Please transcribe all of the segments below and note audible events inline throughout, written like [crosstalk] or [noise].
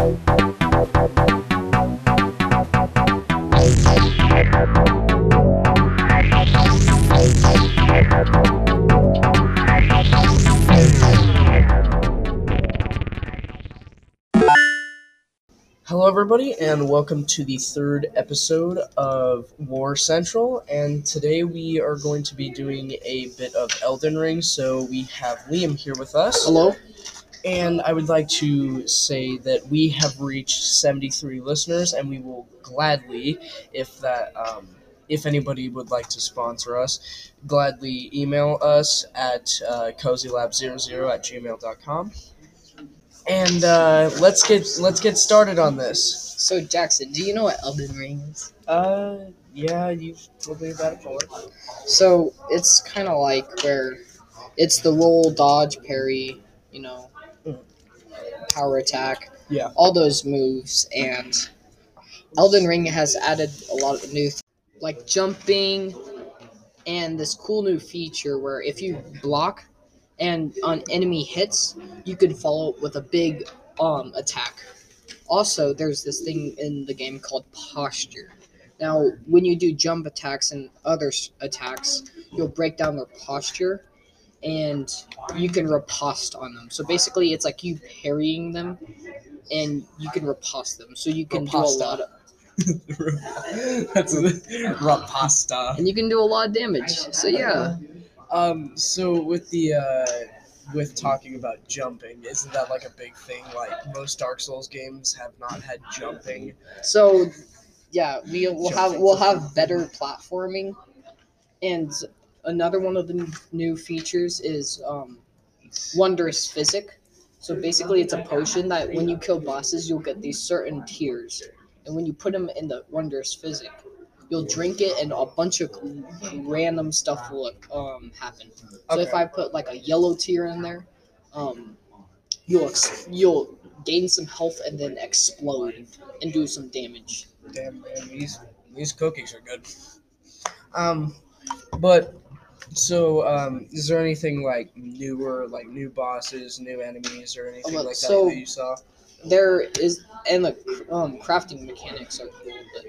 Hello, everybody, and welcome to the third episode of War Central. And today we are going to be doing a bit of Elden Ring. So we have Liam here with us. Hello. And I would like to say that we have reached 73 listeners, and we will gladly, if that, um, if anybody would like to sponsor us, gladly email us at uh, cozylab00 at gmail.com. And uh, let's get let's get started on this. So Jackson, do you know what Elden Ring is? Uh, yeah, you've told me about it before. So it's kind of like where it's the roll, dodge, parry, you know. Power attack, Yeah. all those moves, and Elden Ring has added a lot of new, like jumping, and this cool new feature where if you block and on enemy hits, you can follow it with a big um attack. Also, there's this thing in the game called posture. Now, when you do jump attacks and other attacks, you'll break down their posture, and you can riposte on them. So basically, it's like you parrying them, and you can riposte them. So you can Riposta. do a lot of, [laughs] That's a rapasta. and you can do a lot of damage. So yeah, Um. So with the uh, with talking about jumping, isn't that like a big thing? Like most Dark Souls games have not had jumping. So, yeah, we will have we'll have better platforming, and another one of the new features is um, wondrous physick. So basically, it's a potion that when you kill bosses, you'll get these certain tears, and when you put them in the wondrous physick, you'll drink it, and a bunch of random stuff will um, happen. So if I put like a yellow tear in there, um, you'll ex- you'll gain some health and then explode and do some damage. Damn man, these these cookies are good. Um, but so um, is there anything like newer, like new bosses, new enemies, or anything well, like that so- that you saw? There is and the um, crafting mechanics are cool, but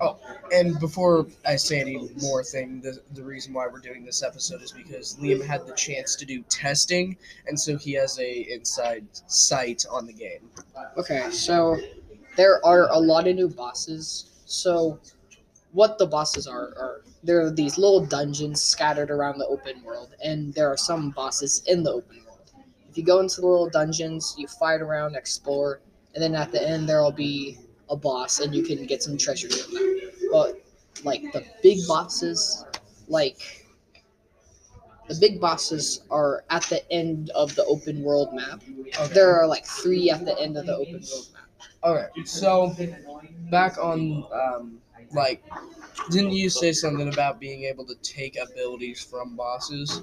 Oh, And before I say any more thing, the, the reason why we're doing this episode is because Liam had the chance to do testing, and so he has a inside sight on the game. okay. So there are a lot of new bosses. So what the bosses are are there are these little dungeons scattered around the open world, and there are some bosses in the open world. If you go into the little dungeons, you fight around, explore, and then at the end there will be a boss, and you can get some treasure from. But like the big bosses, like the big bosses are at the end of the open world map. Uh, there are like three at the end of the open world map. Okay, so back on um, like, didn't you say something about being able to take abilities from bosses,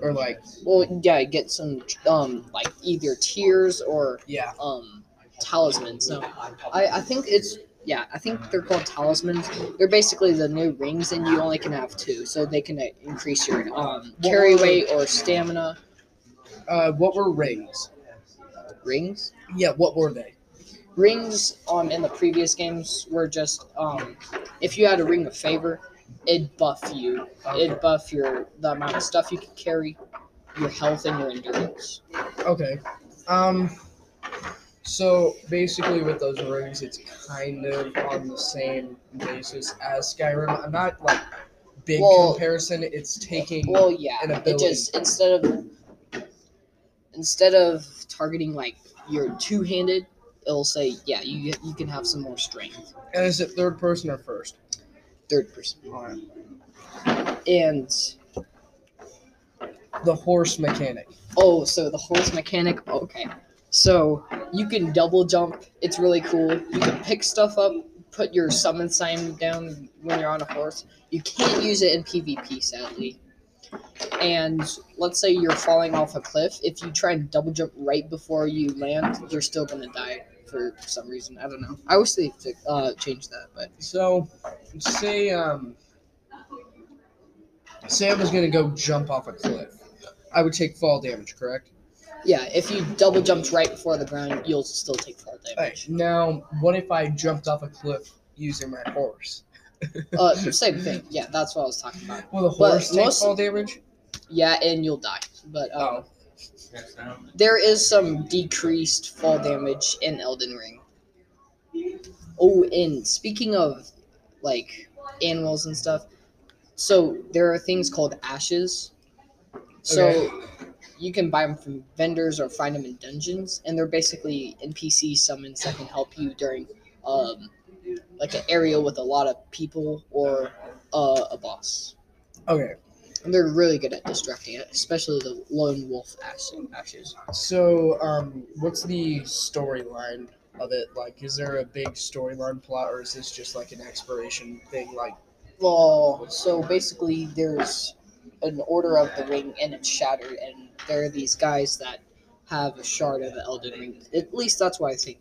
or like, Well, yeah, get some um like either tears or yeah, um talismans. No, I I think it's yeah, I think they're called talismans. They're basically the new rings, and you only can have two, so they can uh, increase your um carry weight or stamina. uh, what were rings? Rings. Yeah, what were they? Rings um in the previous games were just um if you had a ring of favor, it'd buff you. It'd buff your the amount of stuff you could carry, your health and your endurance. Okay, um, so basically with those rings, it's kind of on the same basis as Skyrim. I'm not like big Well- comparison. It's taking Well, yeah, an it just instead of instead of targeting like your two handed, it'll say yeah you you can have some more strength. and is it third person or first? Third person Alright. and The horse mechanic. oh so the horse mechanic okay so you can double jump it's really cool you can pick stuff up put your summon sign down when you're on a horse you can't use it in pvp sadly and let's say you're falling off a cliff if you try and double jump right before you land you're still gonna die for some reason i don't know i wish they uh, changed that but So, say um, say I was gonna go jump off a cliff, I would take fall damage, correct? Yeah, if you double jumped right before the ground, you'll still take fall damage. now what if I jumped off a cliff using my horse? Uh, [laughs] same thing. Yeah, that's what I was talking about. Well, the But horse take most- fall damage? Yeah, and you'll die. But um, Oh, there is some decreased fall damage in Elden Ring. Oh, and speaking of like animals and stuff, so there are things called ashes. So Okay. you can buy them from vendors or find them in dungeons, and they're basically NPC summons that can help you during um, like an area with a lot of people or uh, a boss. okay. And they're really good at distracting it, especially the lone wolf ash- ashes. So, um, what's the storyline of it? Like, is there a big storyline plot, or is this just like an exploration thing? Like, Well, so basically, there's an order of the ring, and it's shattered, and there are these guys that have a shard of the Elden Ring. At least that's what I think.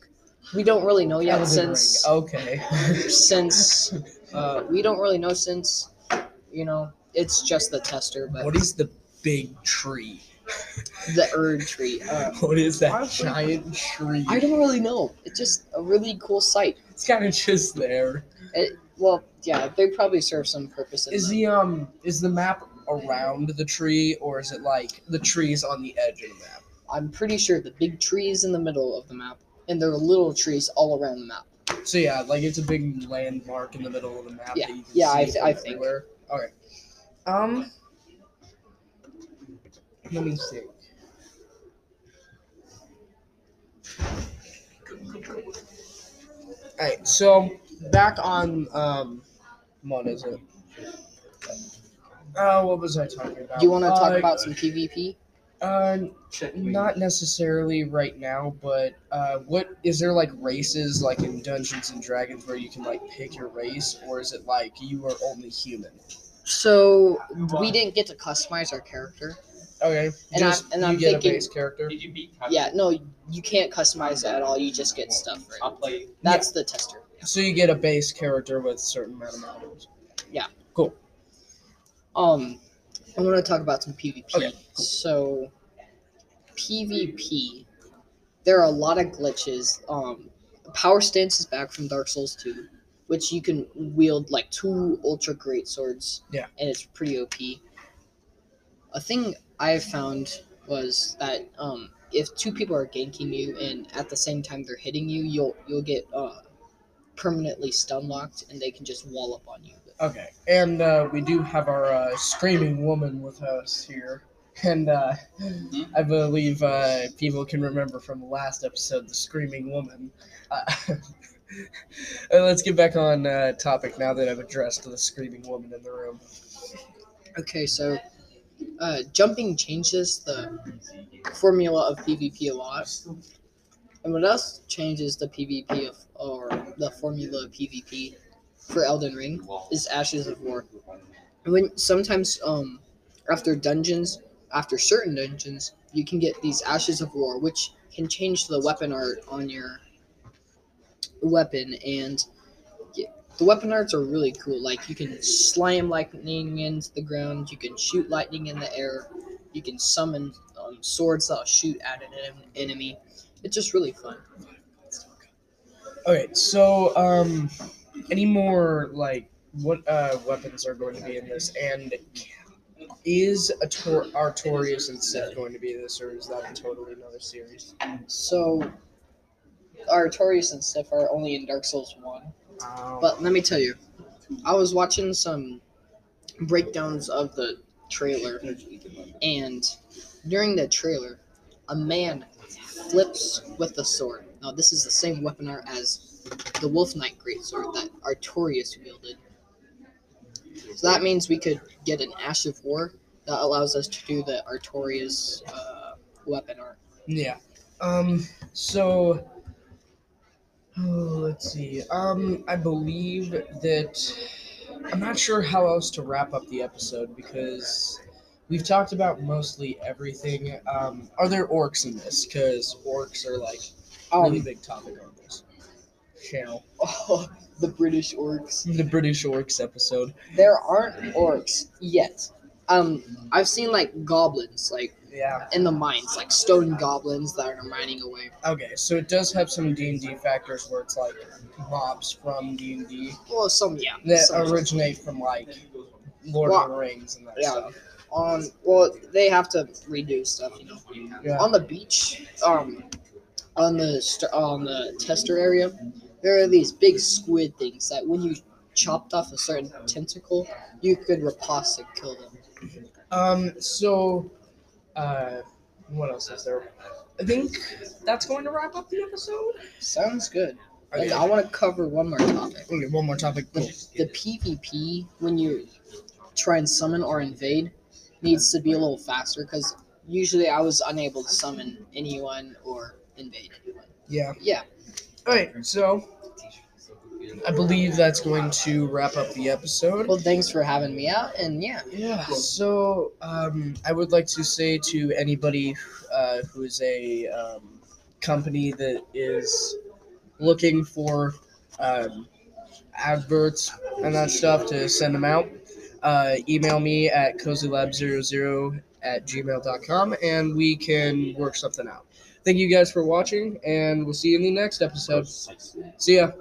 We don't really know yet, Elden Ring. since Okay. [laughs] since uh, we don't really know since you know it's just the tester, but what is the big tree? the Erdtree. Uh, [laughs] What is that Honestly, giant tree? I don't really know. It's just a really cool sight. It's kind of just there. It, well, yeah, they probably serve some purpose. Is the, the um is the map around the tree, or is it like the trees on the edge of the map? I'm pretty sure the big tree is in the middle of the map, and there are little trees all around the map. So yeah, like it's a big landmark in the middle of the map. Yeah, that you can yeah, I see th- from I think. Okay. Um. Let me see. Alright, so back on um, what is it? Uh, what was I talking about? Do you want to talk Uh, about some PvP? Uh, not necessarily right now, but uh, what is there like races like in Dungeons and Dragons where you can like pick your race, or is it like you are only human? So we didn't get to customize our character. Okay, And just I'm- and you I'm get thinking- a base character. Did you beat Yeah, no, you can't customize it at all. You just get stuff. Right? I'll play. That's the tester. So you get a base character with certain amount of models. Yeah. Cool. Um, I want to talk about some PvP. Okay, So, PvP, there are a lot of glitches. Um, Power Stance is back from Dark Souls 2, which you can wield like two ultra great swords. Yeah. And it's pretty OP. A thing I found was that um, if two people are ganking you and at the same time they're hitting you, you'll you'll get uh, permanently stun locked and they can just wall up on you. Okay, and uh, we do have our uh, screaming woman with us here, and uh, I believe uh, people can remember from the last episode the screaming woman. Uh, [laughs] uh, let's get back on uh, topic now that I've addressed the screaming woman in the room. Okay, so uh, jumping changes the formula of PvP a lot. And what else changes the PvP of, or the formula of PvP for Elden Ring is Ashes of War. When sometimes um after dungeons, after certain dungeons, you can get these Ashes of War, which can change the weapon art on your weapon and the weapon arts are really cool. Like you can slam lightning into the ground, you can shoot lightning in the air, you can summon um, swords that'll shoot at an enemy. It's just really fun. Okay, so um, any more like what uh, weapons are going to be in this, and is Artor- Artorias and Sif going to be this, or is that a totally another series? So, Artorias and Sif are only in Dark Souls 1. Um, But let me tell you, I was watching some breakdowns of the trailer, and during the trailer, a man flips with a sword. Now, this is the same weapon art as the Wolf Knight Greatsword that Artorias wielded. So that means we could get an Ash of War that allows us to do the Artorias uh, weapon art. Yeah. Um. So. Oh, let's see. Um. I believe that. I'm not sure how else to wrap up the episode because we've talked about mostly everything. Um. Are there orcs in this? Because orcs are like a really Um, big topic on this channel. [laughs] oh, the British orcs. The British orcs episode. There aren't orcs yet. Um, I've seen like goblins, like Yeah. in the mines, like stone goblins that are mining away. Okay, so it does have some D and D factors where it's like mobs from D and D Well, some yeah. that some- originate from like Lord of the Rings and that yeah. stuff. on well they have to redo stuff you know Yeah. on the beach um on the st- on the tester area there are these big squid things that when you chopped off a certain tentacle you could riposte kill them Um. So, uh, what else is there? I think that's going to wrap up the episode. sounds good and i want to cover one more topic Okay, one more topic. the, the pvp when you try and summon or invade needs to be a little faster because usually i was unable to summon anyone or invade anyone Yeah. yeah All right. So, I believe that's going to wrap up the episode. Well, thanks for having me out, and yeah, Yeah. So, um, I would like to say to anybody uh, who is a um, company that is looking for um, adverts and that stuff to send them out, uh, email me at cozylab00 at gmail.com and we can work something out. Thank you guys for watching, and we'll see you in the next episode. See ya.